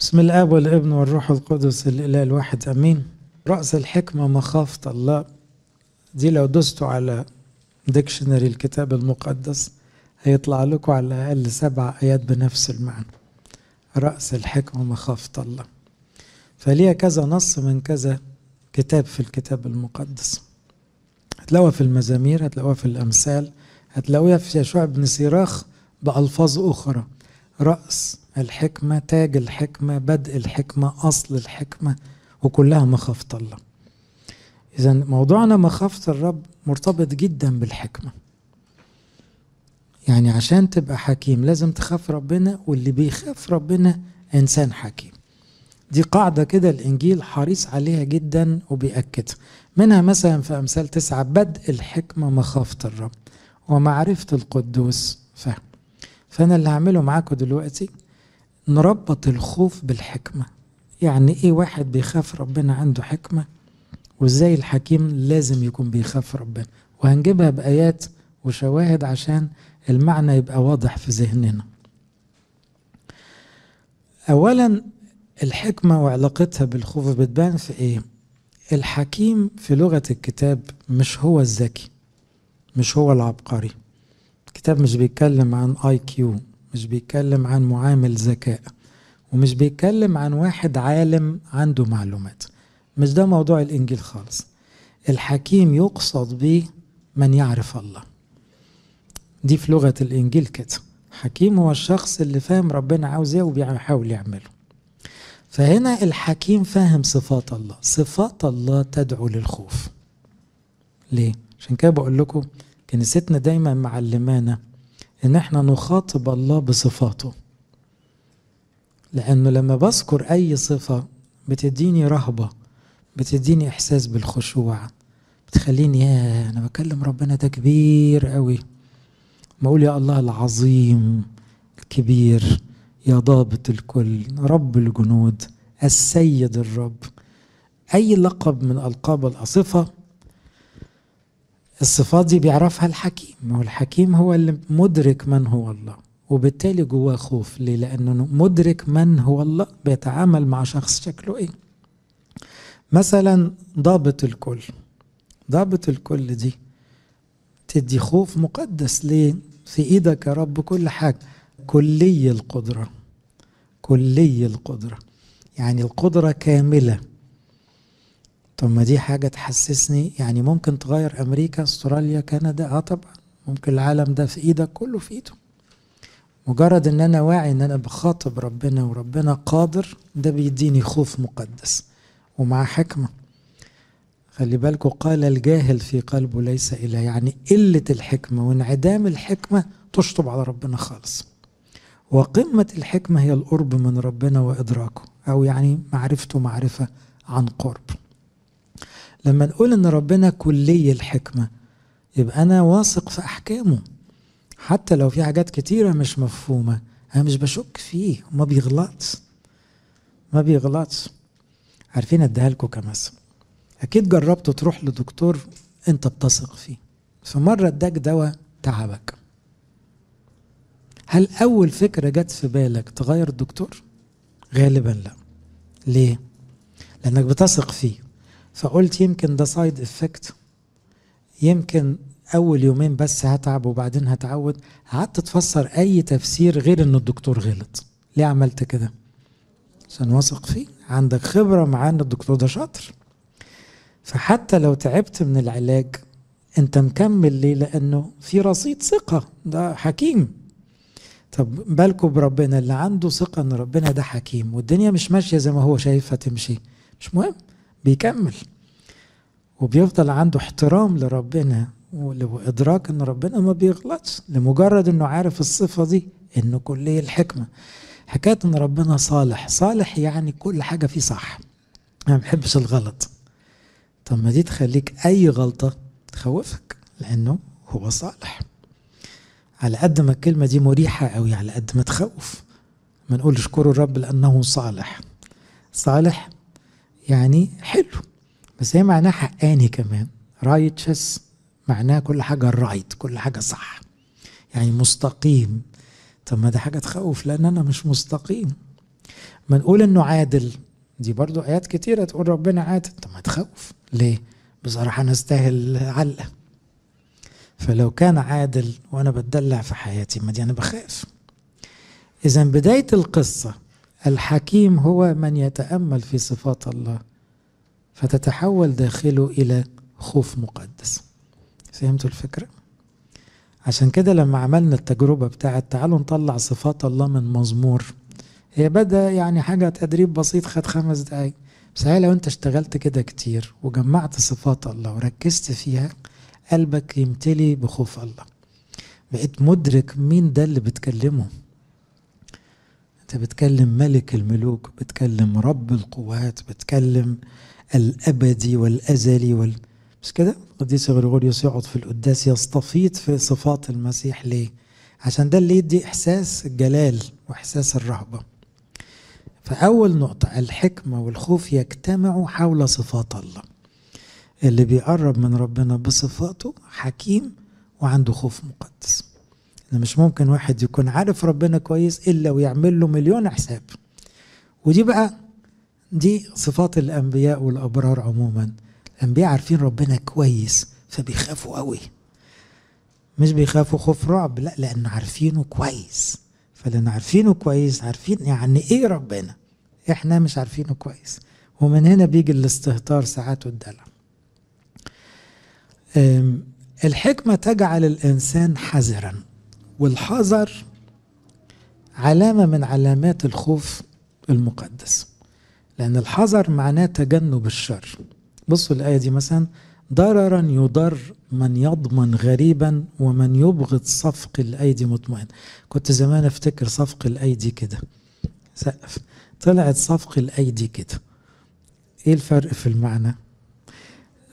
بسم الآب والابن والروح القدس الإله الواحد آمين. رأس الحكمة مخافة الله. دي لو دوستوا على ديكشنري الكتاب المقدس هيطلع لكم على الأقل سبع آيات بنفس المعنى. رأس الحكمة مخافة الله. فليها كذا نص من كذا كتاب في الكتاب المقدس. هتلاقوها في المزامير هتلاقوها في الأمثال هتلاقوها في يشوع بن سيراخ بألفاظ أخرى. رأس الحكمة تاج الحكمة بدء الحكمة أصل الحكمة وكلها مخافة الله. اذا موضوعنا مخافة الرب مرتبط جدا بالحكمة. يعني عشان تبقى حكيم لازم تخاف ربنا واللي بيخاف ربنا إنسان حكيم. دي قاعدة كده الإنجيل حريص عليها جدا وبيأكدها منها مثلا في أمثال تسعة بدء الحكمة مخافة الرب ومعرفة القدوس. فهم فأنا اللي هعمله معاكم دلوقتي نربط الخوف بالحكمة. يعني إيه واحد بيخاف ربنا عنده حكمة؟ وإزاي الحكيم لازم يكون بيخاف ربنا؟ وهنجيبها بآيات وشواهد عشان المعنى يبقى واضح في ذهننا. أولا الحكمة وعلاقتها بالخوف بتبان في إيه؟ الحكيم في لغة الكتاب مش هو الذكي مش هو العبقري. الكتاب مش بيتكلم عن اي كيو مش بيتكلم عن معامل ذكاء ومش بيتكلم عن واحد عالم عنده معلومات. مش ده موضوع الإنجيل خالص. الحكيم يقصد به من يعرف الله. دي في لغة الإنجيل كده. حكيم هو الشخص اللي فاهم ربنا عاوز إيه وبيحاول يعمله. فهنا الحكيم فاهم صفات الله. صفات الله تدعو للخوف. ليه؟ عشان كده بقول لكم كنيستنا دايما معلمانا إن إحنا نخاطب الله بصفاته. لأنه لما بذكر أي صفة بتديني رهبة بتديني إحساس بالخشوع بتخليني يا أنا بكلم ربنا ده كبير قوي بقول يا الله العظيم الكبير يا ضابط الكل رب الجنود السيد الرب. أي لقب من ألقاب الصفه الصفات دي بيعرفها الحكيم هو الحكيم هو اللي مدرك من هو الله وبالتالي جواه خوف. ليه؟ لأنه مدرك من هو الله بيتعامل مع شخص شكله إيه؟ مثلا ضابط الكل. ضابط الكل دي تدي خوف مقدس. ليه؟ في إيدك يا رب كل حاجة. كلي القدرة. كلي القدرة. يعني القدرة كاملة. طب ما دي حاجة تحسسني يعني ممكن تغير أمريكا أستراليا كندا آه طبعا ممكن العالم ده في إيدك كله في إيده. مجرد إن أنا واعي إن أنا بخاطب ربنا وربنا قادر ده بيديني خوف مقدس ومع حكمة. خلي بالكم قال الجاهل في قلبه ليس إله يعني قلة الحكمة وانعدام الحكمة تشطب على ربنا خالص. وقمة الحكمة هي القرب من ربنا وإدراكه أو يعني معرفته معرفة عن قرب. لما نقول إن ربنا كلي الحكمة يبقى أنا واثق في أحكامه حتى لو في حاجات كتيرة مش مفهومة أنا مش بشك فيه وما بيغلطش ما بيغلطش عارفين أديها لكم كمثل أكيد جربت تروح لدكتور أنت بتثق فيه فمرة اداك دواء تعبك هل أول فكرة جت في بالك تغير الدكتور؟ غالبا لا. ليه؟ لأنك بتثق فيه. فقلت يمكن ده side effect يمكن أول يومين بس هتعب وبعدين هتعود قعدت تفسر أي تفسير غير إن الدكتور غلط. ليه عملت كده؟ عشان واثق فيه، عندك خبرة معاه إن الدكتور ده شاطر. فحتى لو تعبت من العلاج أنت مكمل ليه؟ لأنه في رصيد ثقة ده حكيم طب بالكم بربنا اللي عنده ثقة إن ربنا ده حكيم والدنيا مش ماشية زي ما هو شايفها تمشي مش مهم بيكمل. وبيفضل عنده احترام لربنا وإدراك إن ربنا ما بيغلطش لمجرد إنه عارف الصفة دي إنه كلية الحكمة. حكاية إن ربنا صالح. صالح يعني كل حاجة فيه صح. ما بحبش الغلط. طب ما دي تخليك أي غلطة تخوفك لأنه هو صالح. على قد ما الكلمة دي مريحة قوي على قد ما تخوف. ما نقول اشكروا الرب لأنه صالح. صالح يعني حلو. بس هي معناها حقاني كمان. رايتشس معناها كل حاجة رايت كل حاجة صح. يعني مستقيم. طب ما ده حاجة تخوف لأن أنا مش مستقيم. ما نقول إنه عادل. دي برضو آيات كتيرة تقول ربنا عادل. طب ما تخوف. ليه؟ بصراحة نستاهل علقة. فلو كان عادل وأنا بتدلع في حياتي ما دي أنا بخاف. اذا بداية القصة الحكيم هو من يتأمل في صفات الله فتتحول داخله إلى خوف مقدس. فهمتوا الفكرة؟ عشان كده لما عملنا التجربة بتاعت تعالوا نطلع صفات الله من مزمور هي بدأ يعني حاجة تدريب بسيط خد خمس دقايق. بس هي لو انت اشتغلت كده كتير وجمعت صفات الله وركزت فيها قلبك يمتلي بخوف الله. بقيت مدرك مين ده اللي بتكلمه. انت بتكلم ملك الملوك بتكلم رب القوات بتكلم الأبدي والأزلي وال مش كده؟ القديس غريغوريوس يقعد في القداس يستفيض في صفات المسيح ليه؟ عشان ده اللي يدي إحساس الجلال وإحساس الرهبة. فأول نقطة الحكمة والخوف يجتمعوا حول صفات الله. اللي بيقرب من ربنا بصفاته حكيم وعنده خوف مقدس. مش ممكن واحد يكون عارف ربنا كويس إلا ويعمل له مليون حساب. ودي بقى دي صفات الأنبياء والأبرار عموما. الأنبياء عارفين ربنا كويس فبيخافوا قوي. مش بيخافوا خوف رعب لا لأنه عارفينه كويس. فلان عارفينه كويس عارفين يعني إيه ربنا. إحنا مش عارفينه كويس. ومن هنا بيجي الاستهتار ساعات والدلع. الحكمة تجعل الإنسان حذرا. والحذر علامة من علامات الخوف المقدس. لأن الحذر معناه تجنب الشر. بصوا الآية دي مثلا ضررا يضر من يضمن غريبا ومن يبغض صفق الأيدي مطمئن. كنت زمان أفتكر صفق الأيدي كده. سقف. طلعت صفق الأيدي كده. إيه الفرق في المعنى؟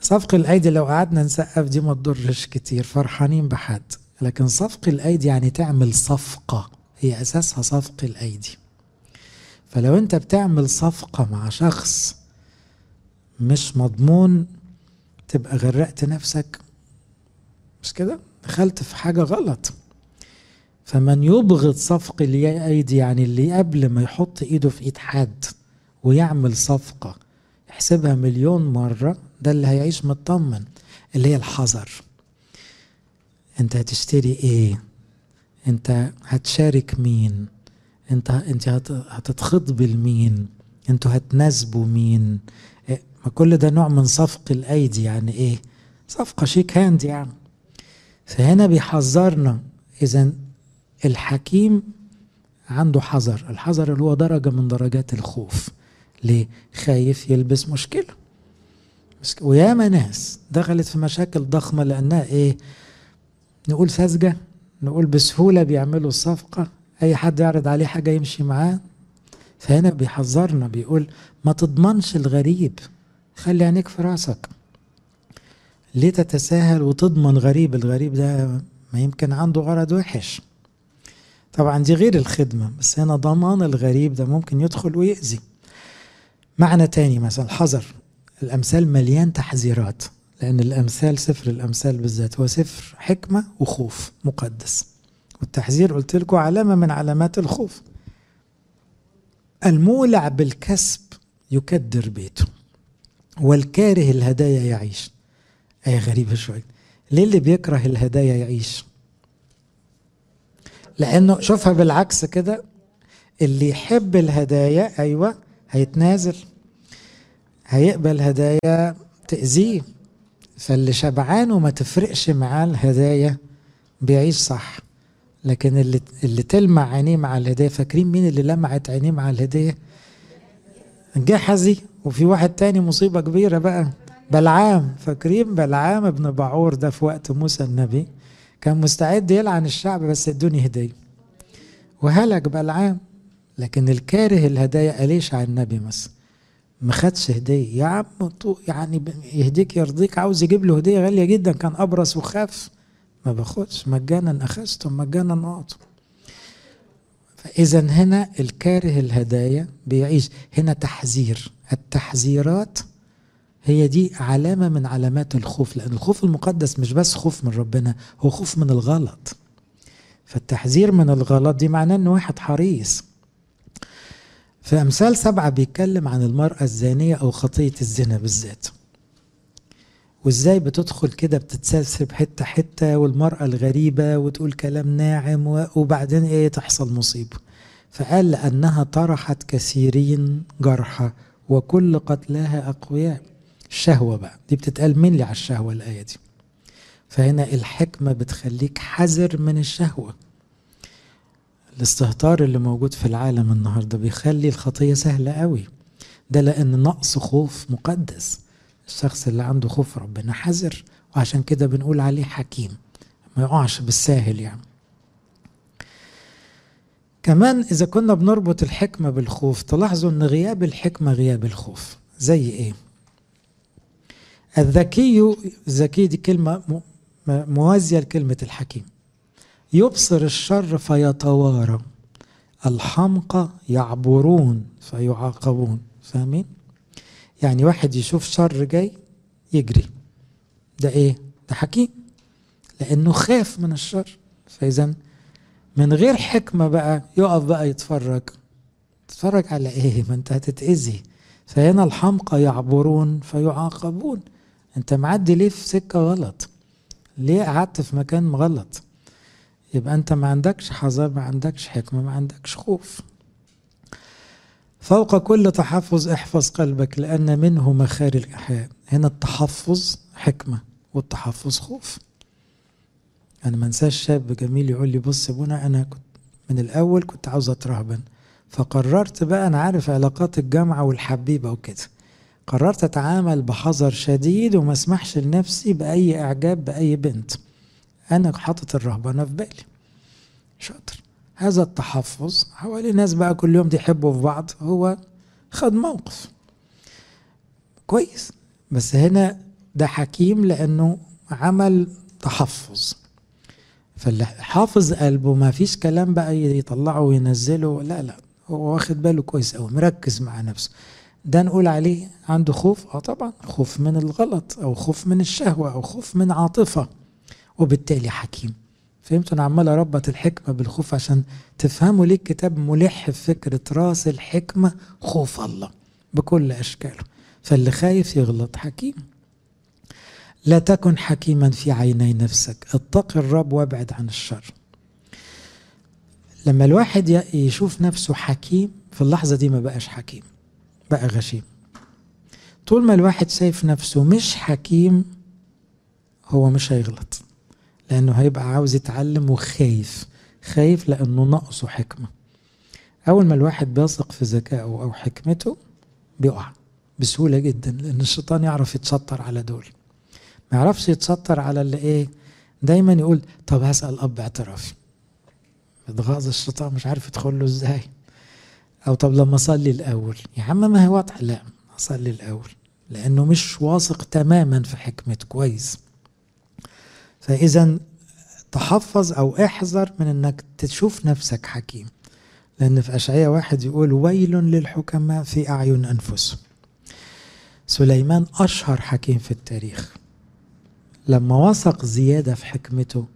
صفق الأيدي لو قعدنا نسقف دي ما تضرش كتير. فرحانين بحد. لكن صفق الأيدي يعني تعمل صفقة هي أساسها صفق الأيدي. فلو أنت بتعمل صفقة مع شخص مش مضمون تبقى غرقت نفسك. مش كده؟ دخلت في حاجة غلط. فمن يبغض صفق الأيدي يعني اللي قبل ما يحط إيده في إيد حد ويعمل صفقة يحسبها مليون مرة ده اللي هيعيش مطمن اللي هي الحذر. أنت هتشتري إيه؟ أنت هتشارك مين؟ أنت أنت هتتخطب لمين أنتوا هتناسبوا مين؟ إيه؟ ما كل ده نوع من صفق الأيدي يعني إيه؟ صفقة شيك هاند يعني. فهنا بيحذرنا إذا الحكيم عنده حذر. الحذر اللي هو درجة من درجات الخوف. ليه؟ خايف يلبس مشكلة. وياما ناس دخلت في مشاكل ضخمة لأنها إيه؟ نقول ساذجة نقول بسهولة بيعملوا الصفقه أي حد يعرض عليه حاجة يمشي معاه. فهنا بيحذرنا بيقول ما تضمنش الغريب. خلي عينيك في راسك. ليه تتساهل وتضمن غريب؟ الغريب ده ما يمكن عنده غرض وحش. طبعا دي غير الخدمة بس هنا ضمان الغريب ده ممكن يدخل ويأذي. معنى تاني مثلا حذر. الأمثال مليان تحذيرات. لأن الأمثال سفر الأمثال بالذات هو سفر حكمة وخوف مقدس. والتحذير قلت لكم علامة من علامات الخوف. المولع بالكسب يكدر بيته والكاره الهدايا يعيش. آية غريبة شوية ليه اللي بيكره الهدايا يعيش؟ لأنه شوفها بالعكس كده اللي يحب الهدايا أيوة هيتنازل. هيقبل هدايا تأذيه. فاللي شبعان وما تفرقش معاه الهدايا بيعيش صح. لكن اللي اللي تلمع عينيه مع الهدايا فاكرين مين اللي لمعت عينيه مع الهدايا؟ جحزي وفي واحد تاني مصيبة كبيرة بقى بلعام. فاكرين بلعام ابن بعور ده في وقت موسى النبي؟ كان مستعد يلعن الشعب بس ادوني هدية. وهلك بلعام. لكن الكاره الهدايا قاليش على النبي مثلا ما خدش هدية. يا عم يعني يهديك يرضيك عاوز يجيب له هدية غالية جدا كان أبرص وخاف. ما باخدش مجانا أخذتم مجانا أعطوا فإذا هنا الكاره الهدايا بيعيش. هنا تحذير. التحذيرات هي دي علامة من علامات الخوف لأن الخوف المقدس مش بس خوف من ربنا هو خوف من الغلط. فالتحذير من الغلط دي معناه أن واحد حريص. في أمثال سبعة بيتكلم عن المرأة الزانية أو خطية الزنا بالذات. وإزاي بتدخل كده بتتسلسل حتة حتة والمرأة الغريبة وتقول كلام ناعم وبعدين إيه تحصل مصيبة؟ فقال لأنها طرحت كثيرين جرحى وكل قتلاها أقوياء. الشهوة بقى دي بتتقال مين لي على الشهوة الآية دي؟ فهنا الحكمة بتخليك حذر من الشهوة. الاستهتار اللي موجود في العالم النهارده بيخلي الخطية سهلة قوي. ده لأن نقص خوف مقدس. الشخص اللي عنده خوف ربنا حذر وعشان كده بنقول عليه حكيم. ما يقعش بالساهل يعني. كمان إذا كنا بنربط الحكمة بالخوف تلاحظوا أن غياب الحكمة غياب الخوف. زي إيه؟ الذكي الذكي دي كلمة موازية لكلمة الحكيم. يبصر الشر فيتوارى. الحمقى يعبرون فيعاقبون. فاهمين؟ يعني واحد يشوف شر جاي يجري. ده إيه؟ ده حكيم. لأنه خاف من الشر. فإذا من غير حكمة بقى يقف بقى يتفرج. تتفرج على إيه؟ ما أنت هتتأذي. فهنا الحمقى يعبرون فيعاقبون. أنت معدي ليه في سكة غلط؟ ليه قعدت في مكان غلط؟ يبقى انت ما عندكش حذر ما عندكش حكمة ما عندكش خوف. فوق كل تحفظ احفظ قلبك لأن منه مخارج الحياة هنا التحفظ حكمة والتحفظ خوف. أنا ما انساش شاب جميل يقول لي بص ابونا أنا كنت من الأول كنت عاوز أترهبن. فقررت بقى أنا عارف علاقات الجامعة والحبيبة وكده. قررت أتعامل بحذر شديد وما اسمحش لنفسي بأي إعجاب بأي بنت. أنا حاطط الرهبنة في بالي. شاطر. هذا التحفظ حوالي ناس بقى كل يوم يحبوا في بعض هو خد موقف. كويس. بس هنا ده حكيم لأنه عمل تحفظ. فاللي حافظ قلبه ما فيش كلام بقى يطلعه وينزله. لا لا. هو واخد باله كويس قوي مركز مع نفسه. ده نقول عليه عنده خوف؟ آه طبعا. خوف من الغلط أو خوف من الشهوة أو خوف من عاطفة. وبالتالي حكيم. فهمتوا؟ أنا عمال أربط الحكمة بالخوف عشان تفهموا ليه الكتاب ملح في فكرة راس الحكمة خوف الله بكل أشكاله. فاللي خايف يغلط حكيم. لا تكن حكيما في عيني نفسك. اتق الرب وابعد عن الشر. لما الواحد يشوف نفسه حكيم في اللحظة دي ما بقاش حكيم بقى غشيم. طول ما الواحد شايف نفسه مش حكيم هو مش هيغلط. لأنه هيبقى عاوز يتعلم وخايف. خايف لأنه ناقصه حكمة. أول ما الواحد بيثق في ذكائه أو حكمته بيقع بسهولة جدا لأن الشيطان يعرف يتستر على دول. ما يعرفش يتستر على اللي إيه دايما يقول طب هسأل أب اعترافي اتغاظ الشيطان مش عارف يدخل له إزاي. أو طب لما أصلي الأول. يا عم ما هي واضحة لا أصلي الأول. لأنه مش واثق تماما في حكمته كويس. فإذا تحفظ أو احذر من أنك تشوف نفسك حكيم. لأن في أشعية واحد يقول ويل للحكماء في أعين أنفسهم. سليمان أشهر حكيم في التاريخ. لما وثق زيادة في حكمته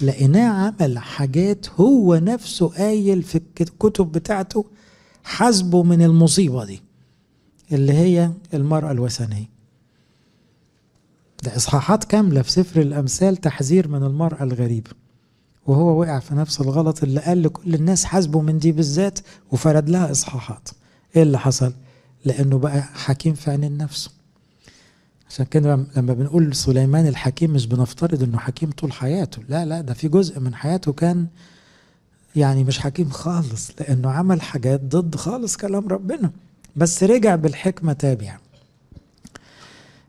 لقيناه عمل حاجات هو نفسه قايل في الكتب بتاعته حسبه من المصيبة دي اللي هي المرأة الوثنية. ده إصحاحات كاملة في سفر الأمثال تحذير من المرأة الغريبة وهو وقع في نفس الغلط اللي قال لكل الناس حاسبوا من دي بالذات وفرد لها إصحاحات. إيه اللي حصل؟ لأنه بقى حكيم في عين نفسه عشان كده لما بنقول سليمان الحكيم مش بنفترض إنه حكيم طول حياته. لا لا ده في جزء من حياته كان يعني مش حكيم خالص لأنه عمل حاجات ضد خالص كلام ربنا. بس رجع بالحكمة تابع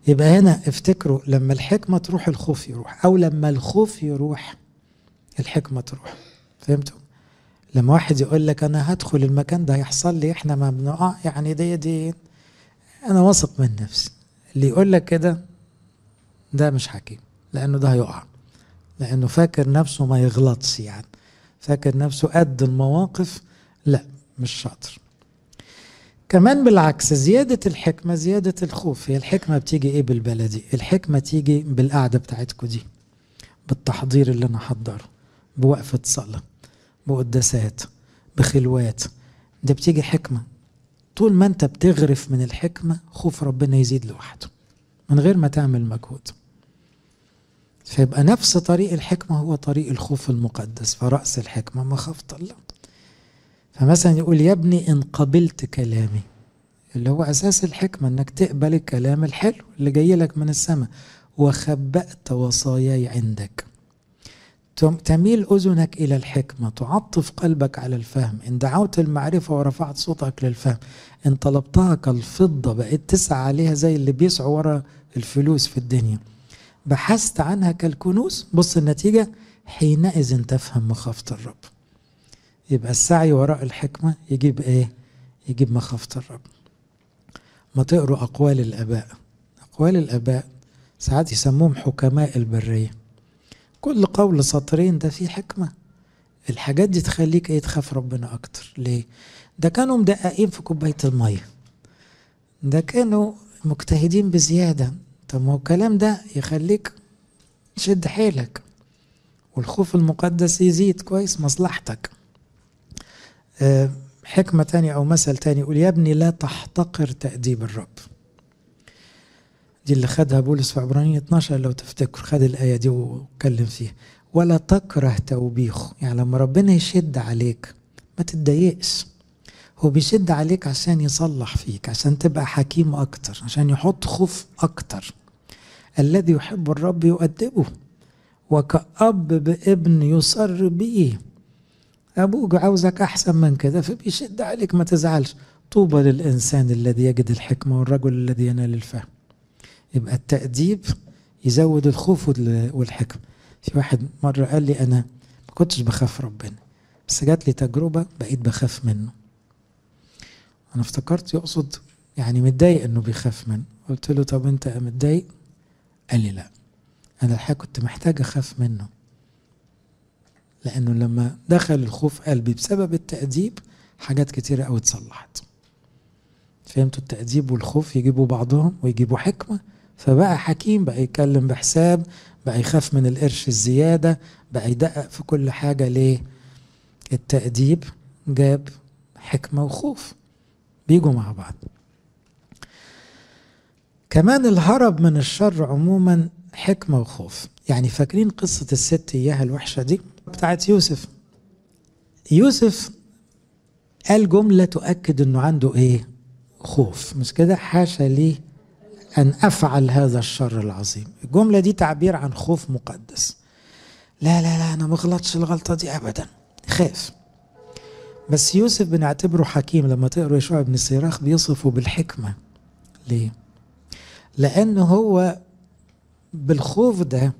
يبقى هنا افتكروا لما الحكمة تروح الخوف يروح أو لما الخوف يروح الحكمة تروح. فهمتوا؟ لما واحد يقول لك أنا هدخل المكان ده هيحصل لي إحنا ما بنقع يعني دي دي أنا واثق من نفسي. اللي يقول لك كده ده مش حكيم لأنه ده هيقع لأنه فاكر نفسه ما يغلطش يعني فاكر نفسه قد المواقف لا مش شاطر. كمان بالعكس زيادة الحكمة زيادة الخوف. هي الحكمة بتيجي إيه بالبلدي؟ الحكمة تيجي بالقعدة بتاعتكم دي بالتحضير اللي أنا حضره بوقفة صلاة بقداسات بخلوات. ده بتيجي حكمة. طول ما أنت بتغرف من الحكمة خوف ربنا يزيد لوحده من غير ما تعمل مجهود. فيبقى نفس طريق الحكمة هو طريق الخوف المقدس فرأس الحكمة مخافة الله. فمثلا يقول يا ابني إن قبلت كلامي. اللي هو أساس الحكمة إنك تقبل الكلام الحلو اللي جاي لك من السماء. وخبأت وصاياي عندك. تميل أذنك إلى الحكمة. تعطف قلبك على الفهم. إن دعوت المعرفة ورفعت صوتك للفهم. إن طلبتها كالفضة. بقيت تسعى عليها زي اللي بيسعوا ورا الفلوس في الدنيا. بحثت عنها كالكنوز. بص النتيجة. حينئذ تفهم مخافة الرب. يبقى السعي وراء الحكمة يجيب إيه؟ يجيب مخافة الرب. ما تقروا أقوال الآباء. أقوال الآباء ساعات يسموهم حكماء البرية. كل قول سطرين ده فيه حكمة. الحاجات دي تخليك إيه؟ تخاف ربنا أكتر. ليه؟ ده كانوا مدققين في كوباية المية. ده كانوا مجتهدين بزيادة. طب ما هو الكلام ده يخليك تشد حيلك. والخوف المقدس يزيد كويس مصلحتك. حكمة تانية أو مثل تاني يقول يا ابني لا تحتقر تأديب الرب. دي اللي خدها بولس في عبرانية 12 لو تفتكر خد الآية دي واتكلم فيها. ولا تكره توبيخه. يعني لما ربنا يشد عليك ما تتضايقش. هو بيشد عليك عشان يصلح فيك عشان تبقى حكيم أكتر عشان يحط خوف أكتر. الذي يحب الرب يؤدبه وكأب بابن يصر به. أبوك عاوزك أحسن من كده فبيشد عليك ما تزعلش. طوبى للإنسان الذي يجد الحكمة والرجل الذي ينال الفهم. يبقى التأديب يزود الخوف والحكمة. في واحد مرة قال لي أنا ما كنتش بخاف ربنا بس جات لي تجربة بقيت بخاف منه. أنا افتكرت يقصد يعني متضايق إنه بيخاف منه. قلت له طب أنت متضايق؟ قال لي لا أنا الحقيقة كنت محتاج أخاف منه. لأنه لما دخل الخوف قلبي بسبب التأديب حاجات كتيرة أوي اتصلحت. فهمتوا؟ التأديب والخوف يجيبوا بعضهم ويجيبوا حكمة. فبقى حكيم بقى يتكلم بحساب بقى يخاف من القرش الزيادة بقى يدقق في كل حاجة. ليه؟ التأديب جاب حكمة وخوف. بيجوا مع بعض. كمان الهرب من الشر عموما حكمة وخوف. يعني فاكرين قصة الست إياها الوحشة دي؟ بتاعت يوسف. يوسف قال جملة تؤكد أنه عنده إيه؟ خوف. مش كده؟ حاشا لي أن أفعل هذا الشر العظيم. الجملة دي تعبير عن خوف مقدس. لا لا لا أنا ما غلطش الغلطة دي أبدا. خاف. بس يوسف بنعتبره حكيم. لما تقروا يشوع بن سيراخ بيصفه بالحكمة. ليه؟ لأنه هو بالخوف ده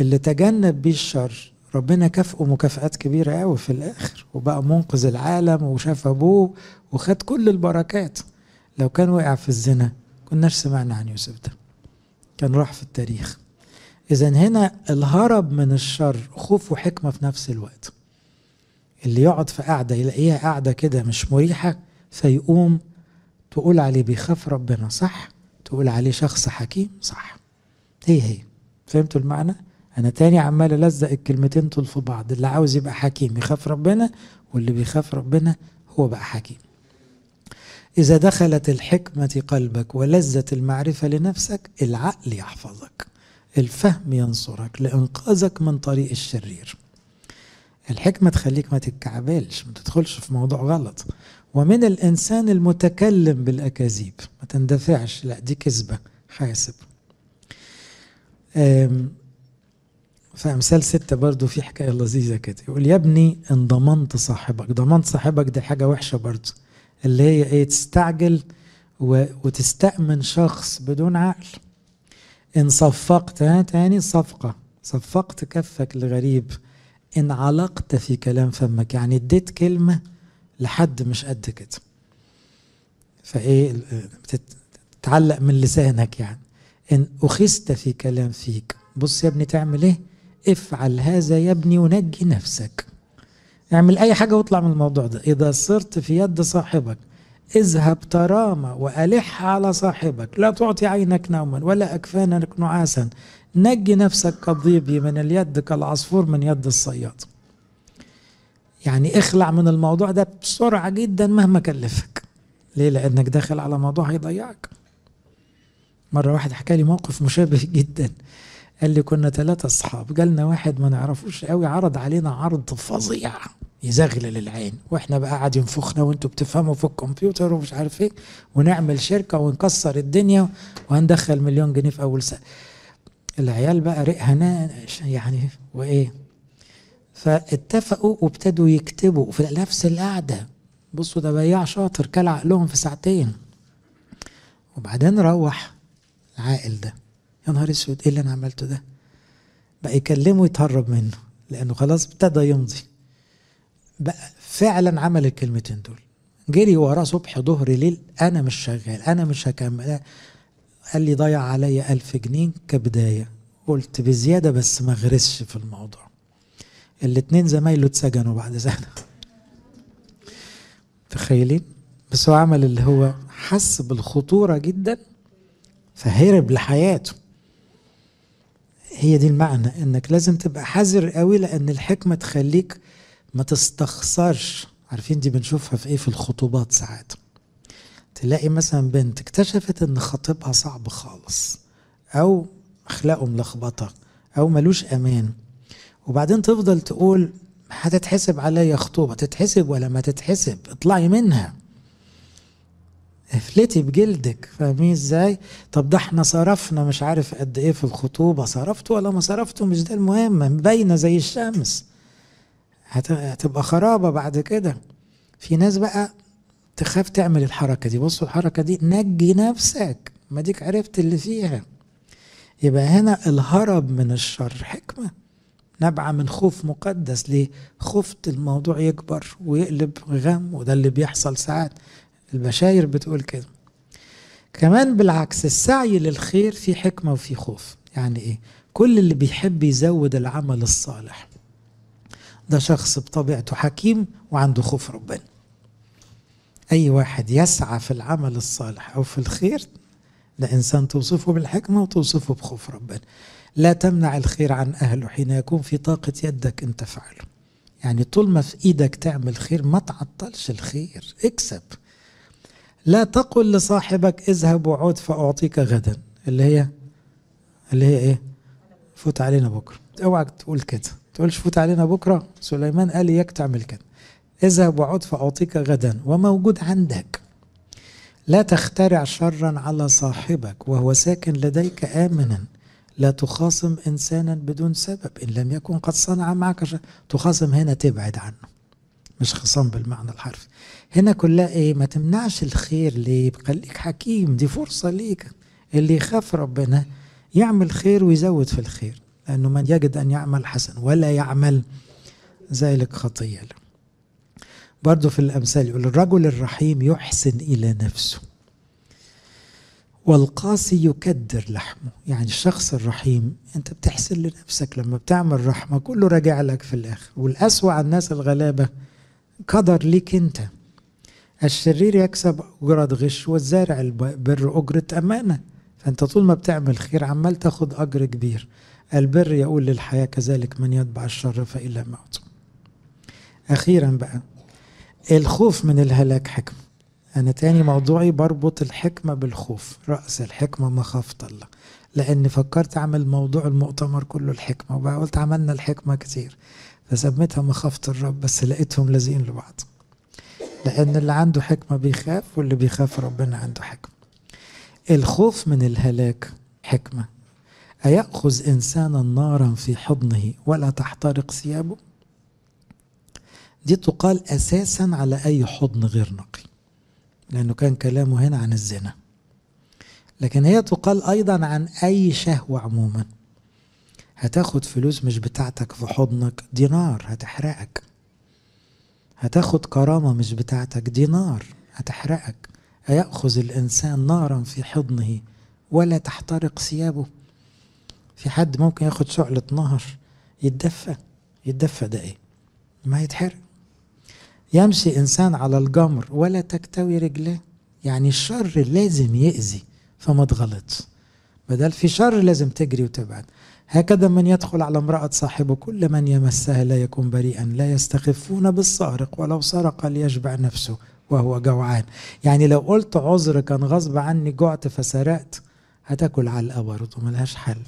اللي تجنب بيه الشر ربنا كافئه مكافآت كبيرة قوي في الآخر وبقى منقذ العالم وشاف أبوه وخد كل البركات. لو كان وقع في الزنا كناش سمعنا عن يوسف ده. كان راح في التاريخ. إذا هنا الهرب من الشر خوف وحكمة في نفس الوقت. اللي يقعد في قعدة يلاقيها قعدة كده مش مريحة فيقوم تقول عليه بيخاف ربنا صح؟ تقول عليه شخص حكيم صح. هي هي. فهمتوا المعنى؟ أنا تاني عمال ألزق الكلمتين دول في بعض اللي عاوز يبقى حكيم يخاف ربنا واللي بيخاف ربنا هو بقى حكيم. إذا دخلت الحكمة قلبك ولذت المعرفة لنفسك العقل يحفظك الفهم ينصرك لإنقاذك من طريق الشرير. الحكمة تخليك ما تتكعبلش ما تدخلش في موضوع غلط. ومن الإنسان المتكلم بالأكاذيب ما تندفعش لا دي كذبة حاسب. فأمثال ستة برضو في حكاية لذيذة كده. يقول يا ابني إن ضمنت صاحبك. ضمنت صاحبك دي حاجة وحشة برضو اللي هي إيه؟ تستعجل وتستأمن شخص بدون عقل. إن صفقت ها تاني صفقة. صفقت كفك لغريب إن علقت في كلام فمك. يعني اديت كلمة لحد مش قد كده. فإيه؟ بتتعلق من لسانك يعني. إن أخذت في كلام فيك. بص يا ابني تعمل إيه؟ افعل هذا يا ابني ونجي نفسك. اعمل أي حاجة واطلع من الموضوع ده. إذا صرت في يد صاحبك اذهب ترامى وألح على صاحبك. لا تعطي عينك نوما ولا أكفانك نعاسا. نجي نفسك كالضيبي من اليد كالعصفور من يد الصياد. يعني اخلع من الموضوع ده بسرعة جدا مهما كلفك. ليه؟ لأنك داخل على موضوع هيضيعك. مرة واحد حكى لي موقف مشابه جدا. قال لي كنا ثلاثة أصحاب. جالنا واحد ما نعرفوش قوي عرض علينا عرض فظيع. يزغلل العين. وإحنا بقى قاعد ينفخنا وأنتوا بتفهموا في الكمبيوتر ومش عارف إيه. ونعمل شركة ونكسر الدنيا وهندخل مليون جنيه في أول سنة العيال بقى رئها يعني وإيه. فاتفقوا وابتدوا يكتبوا في نفس القعدة. بصوا ده بياع شاطر كل عقلهم في ساعتين. وبعدين روح العاقل ده. يا نهار أسود إيه اللي أنا عملته ده؟ بقى يكلمه يتهرب منه لأنه خلاص ابتدى يمضي. بقى فعلا عمل الكلمتين دول. جري وراه صبح ظهر ليل أنا مش شغال أنا مش هكمل. قال لي ضيع عليا ألف جنيه كبداية. قلت بزيادة بس ما غرسش في الموضوع. الاتنين زمايله اتسجنوا بعد سنة تخيلين؟ بس هو عمل اللي هو حس بالخطورة جدا فهرب لحياته. هي دي المعنى إنك لازم تبقى حذر قوي لأن الحكمة تخليك ما تستخسرش. عارفين دي بنشوفها في إيه؟ في الخطوبات ساعات. تلاقي مثلا بنت اكتشفت إن خطيبها صعب خالص أو أخلاقه ملخبطة أو ملوش أمان. وبعدين تفضل تقول هتتحسب عليا خطوبة تتحسب ولا ما تتحسب؟ اطلعي منها. افلتي بجلدك فاهمين إزاي؟ طب ده إحنا صرفنا مش عارف قد إيه في الخطوبة صرفت ولا ما صرفته؟ مش ده المهم باينة زي الشمس. هتبقى خرابة بعد كده. في ناس بقى تخاف تعمل الحركة دي. بصوا الحركة دي نجي نفسك. ما ديك عرفت اللي فيها. يبقى هنا الهرب من الشر. حكمة. نبع من خوف مقدس. ليه؟ خفت الموضوع يكبر ويقلب غم وده اللي بيحصل ساعات. البشاير بتقول كده. كمان بالعكس السعي للخير في حكمة وفي خوف. يعني إيه؟ كل اللي بيحب يزود العمل الصالح. ده شخص بطبيعته حكيم وعنده خوف ربنا. أي واحد يسعى في العمل الصالح أو في الخير ده إنسان توصفه بالحكمة وتوصفه بخوف ربنا. لا تمنع الخير عن أهله حين يكون في طاقة يدك أن تفعله. يعني طول ما في إيدك تعمل خير ما تعطلش الخير. اكسب. لا تقل لصاحبك اذهب وعود فأعطيك غدا. اللي هي اللي هي إيه؟ فوت علينا بكرة. اوعى تقول كده. تقولش فوت علينا بكرة. سليمان قال اياك تعمل كده اذهب وعود فأعطيك غدا. وموجود عندك. لا تخترع شرا على صاحبك وهو ساكن لديك آمنا. لا تخاصم إنسانا بدون سبب. إن لم يكن قد صنع معك شر تخاصم هنا تبعد عنه. مش خصام بالمعنى الحرفي. هنا كلها إيه ما تمنعش الخير ليه خليك حكيم. دي فرصة ليك. اللي يخاف ربنا يعمل خير ويزود في الخير لأنه من يجد أن يعمل حسن ولا يعمل ذلك خطية له. برضه في الأمثال يقول الرجل الرحيم يحسن إلى نفسه والقاسي يكدر لحمه. يعني الشخص الرحيم أنت بتحسن لنفسك لما بتعمل رحمة كله راجع لك في الآخر. والأسوأ على الناس الغلابة قدر ليك انت. الشرير يكسب أجرة غش والزارع البر أجرة أمانة. فأنت طول ما بتعمل خير عمال تاخد أجر كبير. البر يقول للحياة كذلك من يتبع الشر فإلى موت. أخيرا بقى الخوف من الهلاك حكمة أنا تاني موضوعي بربط الحكمة بالخوف. رأس الحكمة مخافة الله. لأني فكرت أعمل موضوع المؤتمر كله الحكمة وبقى قلت عملنا الحكمة كتير. فسميتها مخافة الرب بس لقيتهم لازقين لبعض. لأن اللي عنده حكمة بيخاف واللي بيخاف ربنا عنده حكمة. الخوف من الهلاك حكمة. أيأخذ إنسانا نارا في حضنه ولا تحترق ثيابه؟ دي تقال أساسا على أي حضن غير نقي لأنه كان كلامه هنا عن الزنا. لكن هي تقال أيضا عن أي شهوة عموما. هتاخد فلوس مش بتاعتك في حضنك دي نار هتحرقك. هتاخد كرامة مش بتاعتك دي نار هتحرقك. هيأخذ الإنسان نارا في حضنه ولا تحترق ثيابه. في حد ممكن ياخد شعلة نهر يتدفى. يتدفى ده إيه؟ ما يتحرق. يمشي إنسان على الجمر ولا تكتوي رجليه. يعني الشر لازم يأذي فما تغلطش. بدل في شر لازم تجري وتبعد. هكذا من يدخل على امرأة صاحبه كل من يمسها لا يكون بريئا لا يستخفون بالسارق ولو سرق ليشبع نفسه وهو جوعان. يعني لو قلت عذر كان غصب عني جعت فسرقت هتاكل علقة برضه ملهاش حل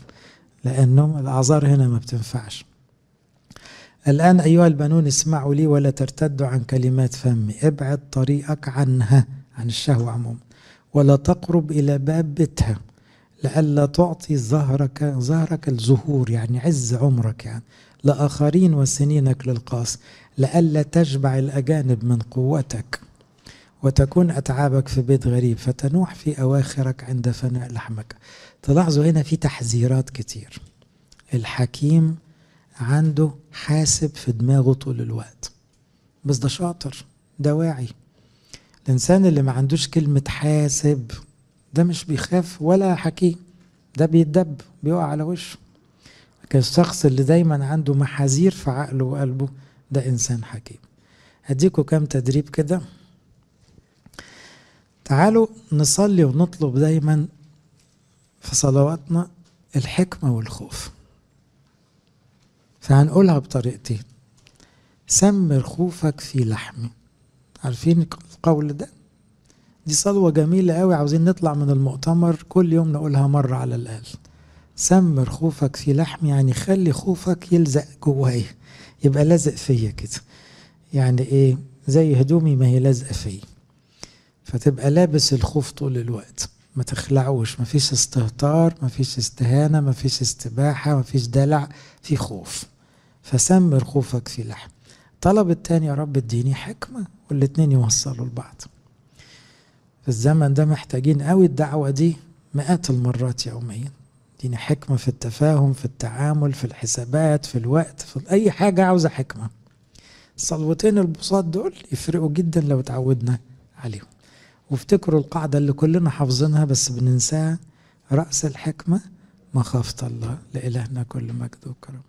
لأنه الأعذار هنا ما بتنفعش. الآن أيها البنون اسمعوا لي ولا ترتدوا عن كلمات فمي. ابعد طريقك عنها عن الشهوة عموما ولا تقرب إلى باب بيتها لئلا تعطي ظهرك ظهرك الزهور يعني عز عمرك يعني. لآخرين وسنينك للقاص لئلا تشبع الأجانب من قوتك وتكون أتعابك في بيت غريب فتنوح في أواخرك عند فناء لحمك. تلاحظوا هنا في تحذيرات كتير. الحكيم عنده حاسب في دماغه طول الوقت. بس ده شاطر ده واعي. الإنسان اللي ما عندوش كلمة حاسب ده مش بيخاف ولا حكيم ده بيتدب بيقع على وشه. لكن الشخص اللي دايما عنده محاذير في عقله وقلبه ده إنسان حكيم. هديكوا كام تدريب كده. تعالوا نصلي ونطلب دايما في صلواتنا الحكمة والخوف. فهنقولها بطريقتين. سمر خوفك في لحمي. عارفين القول ده؟ دي صلوة جميلة قوي. عاوزين نطلع من المؤتمر كل يوم نقولها مرة على الأقل. سمر خوفك في لحمي يعني خلي خوفك يلزق جوايا. يبقى لازق فيا كده. يعني إيه؟ زي هدومي ما هي لازقة فيا. فتبقى لابس الخوف طول الوقت. ما تخلعوش. مفيش استهتار مفيش استهانة مفيش استباحة مفيش دلع في خوف. فسمر خوفك في لحم. طلب التاني يا رب اديني حكمة والاتنين يوصلوا لبعض. الزمن ده محتاجين قوي الدعوة دي مئات المرات يوميا. اديني حكمة في التفاهم في التعامل في الحسابات في الوقت في أي حاجة عاوزة حكمة. الصلوتين البساط دول يفرقوا جدا لو اتعودنا عليهم. وافتكروا القاعدة اللي كلنا حافظينها بس بننساها. رأس الحكمة مخافة الله لإلهنا كل مجد وكرم.